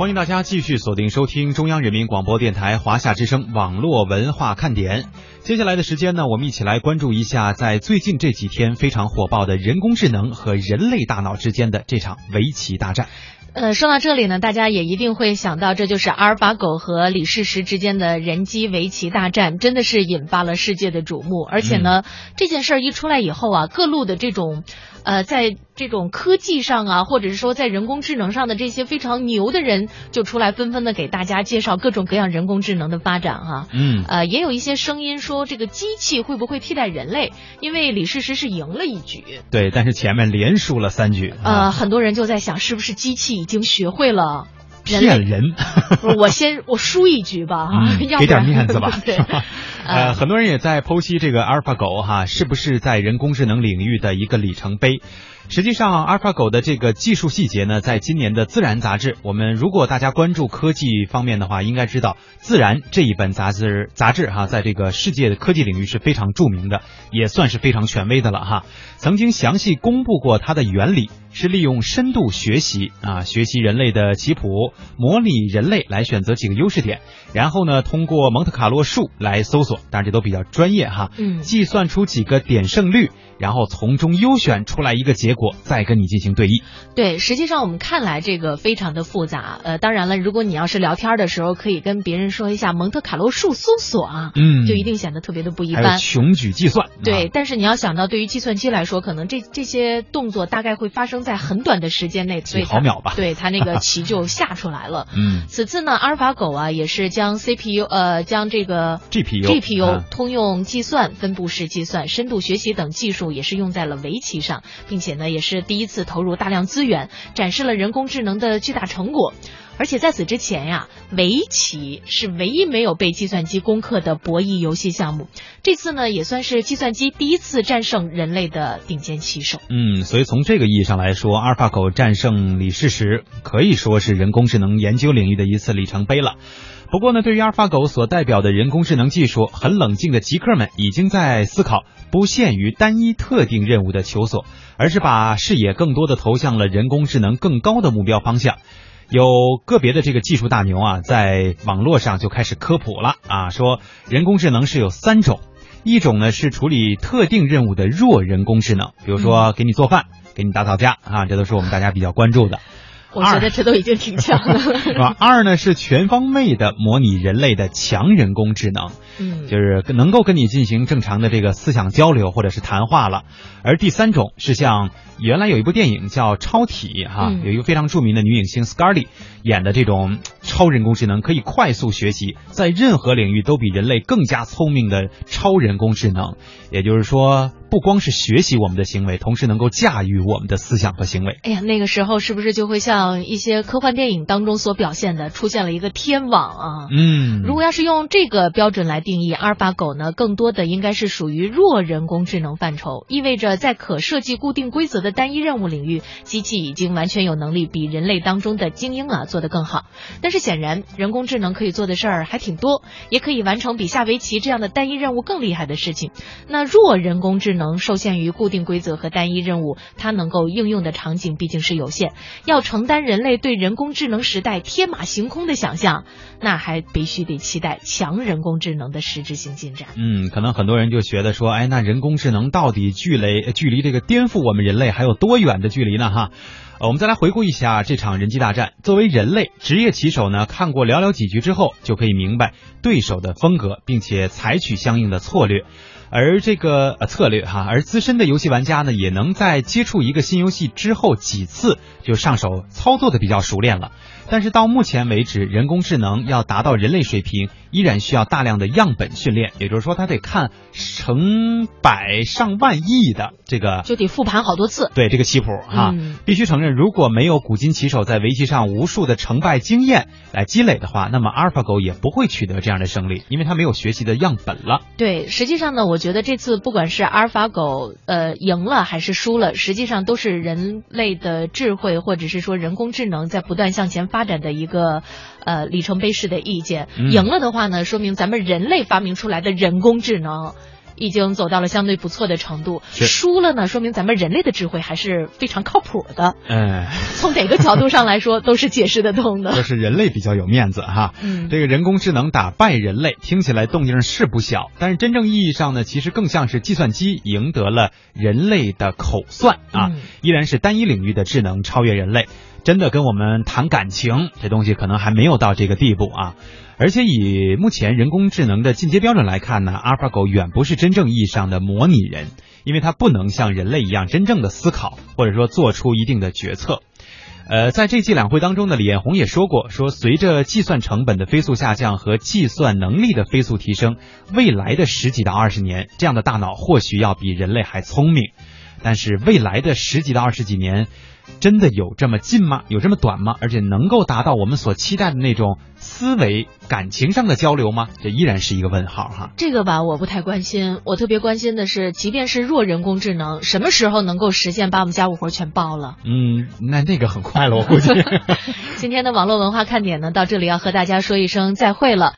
欢迎大家继续锁定收听中央人民广播电台华夏之声网络文化看点。接下来的时间呢，我们一起来关注一下，在最近这几天非常火爆的人工智能和人类大脑之间的这场围棋大战。呃，说到这里呢，大家也一定会想到，这就是阿尔法狗和李世石之间的人机围棋大战，真的是引发了世界的瞩目。而且呢，这件事儿一出来以后啊，各路的这种。呃，在这种科技上啊，或者是说在人工智能上的这些非常牛的人，就出来纷纷的给大家介绍各种各样人工智能的发展哈。嗯。呃，也有一些声音说这个机器会不会替代人类？因为李世石是赢了一局。对，但是前面连输了三局。呃，很多人就在想，是不是机器已经学会了骗人？我先我输一局吧，哈，给点面子吧。对。呃，很多人也在剖析这个阿尔法狗哈，是不是在人工智能领域的一个里程碑？实际上，阿尔法狗的这个技术细节呢，在今年的《自然》杂志，我们如果大家关注科技方面的话，应该知道，《自然》这一本杂志杂志哈，在这个世界的科技领域是非常著名的，也算是非常权威的了哈。曾经详细公布过它的原理，是利用深度学习啊，学习人类的棋谱，模拟人类来选择几个优势点，然后呢，通过蒙特卡洛数来搜索，当然这都比较专业哈，嗯，计算出几个点胜率。然后从中优选出来一个结果，再跟你进行对弈。对，实际上我们看来这个非常的复杂。呃，当然了，如果你要是聊天的时候，可以跟别人说一下蒙特卡洛数搜索啊，嗯，就一定显得特别的不一般。穷举计算。对，但是你要想到，对于计算机来说，可能这这些动作大概会发生在很短的时间内，几毫秒吧。对，它那个 棋就下出来了。嗯。此次呢，阿尔法狗啊，也是将 CPU 呃，将这个 GPU GPU 通用计算、分布式计算、深度学习等技术，也是用在了围。围棋上，并且呢，也是第一次投入大量资源，展示了人工智能的巨大成果。而且在此之前呀，围棋是唯一没有被计算机攻克的博弈游戏项目。这次呢，也算是计算机第一次战胜人类的顶尖棋手。嗯，所以从这个意义上来说，阿尔法狗战胜李世石，可以说是人工智能研究领域的一次里程碑了。不过呢，对于阿尔法狗所代表的人工智能技术，很冷静的极客们已经在思考不限于单一特定任务的求索，而是把视野更多的投向了人工智能更高的目标方向。有个别的这个技术大牛啊，在网络上就开始科普了啊，说人工智能是有三种，一种呢是处理特定任务的弱人工智能，比如说给你做饭、给你打扫家啊，这都是我们大家比较关注的。我觉得这都已经挺强了，是吧？二呢是全方位的模拟人类的强人工智能，嗯，就是能够跟你进行正常的这个思想交流或者是谈话了。而第三种是像原来有一部电影叫《超体》哈，有一个非常著名的女影星 Scarlett 演的这种超人工智能，可以快速学习，在任何领域都比人类更加聪明的超人工智能。也就是说。不光是学习我们的行为，同时能够驾驭我们的思想和行为。哎呀，那个时候是不是就会像一些科幻电影当中所表现的，出现了一个天网啊？嗯，如果要是用这个标准来定义，阿尔法狗呢，更多的应该是属于弱人工智能范畴，意味着在可设计固定规则的单一任务领域，机器已经完全有能力比人类当中的精英啊做得更好。但是显然，人工智能可以做的事儿还挺多，也可以完成比下围棋这样的单一任务更厉害的事情。那弱人工智能。能受限于固定规则和单一任务，它能够应用的场景毕竟是有限。要承担人类对人工智能时代天马行空的想象，那还必须得期待强人工智能的实质性进展。嗯，可能很多人就觉得说，哎，那人工智能到底距离距离这个颠覆我们人类还有多远的距离呢？哈，我们再来回顾一下这场人机大战。作为人类职业棋手呢，看过寥寥几局之后，就可以明白对手的风格，并且采取相应的策略。而这个策略哈，而资深的游戏玩家呢，也能在接触一个新游戏之后几次就上手操作的比较熟练了。但是到目前为止，人工智能要达到人类水平，依然需要大量的样本训练。也就是说，它得看成百上万亿的这个，就得复盘好多次。对这个棋谱哈，必须承认，如果没有古今棋手在围棋上无数的成败经验来积累的话，那么阿尔法狗也不会取得这样的胜利，因为它没有学习的样本了。对，实际上呢，我觉得这次不管是阿尔法狗呃赢了还是输了，实际上都是人类的智慧或者是说人工智能在不断向前发。发展的一个呃里程碑式的意见，赢了的话呢，说明咱们人类发明出来的人工智能。已经走到了相对不错的程度。输了呢，说明咱们人类的智慧还是非常靠谱的。哎，从哪个角度上来说，都是解释得通的。就是人类比较有面子哈。嗯这个人工智能打败人类，听起来动静是不小，但是真正意义上呢，其实更像是计算机赢得了人类的口算啊，嗯依然是单一领域的智能超越人类。真的跟我们谈感情，这东西可能还没有到这个地步啊。而且以目前人工智能的进阶标准来看呢，阿尔法狗远不是真正意义上的模拟人，因为它不能像人类一样真正的思考，或者说做出一定的决策。呃，在这届两会当中呢，李彦宏也说过，说随着计算成本的飞速下降和计算能力的飞速提升，未来的十几到二十年，这样的大脑或许要比人类还聪明。但是未来的十几到二十几年，真的有这么近吗？有这么短吗？而且能够达到我们所期待的那种思维、感情上的交流吗？这依然是一个问号哈。这个吧，我不太关心。我特别关心的是，即便是弱人工智能，什么时候能够实现把我们家务活全包了？嗯，那那个很快了，我估计。今天的网络文化看点呢，到这里要和大家说一声再会了。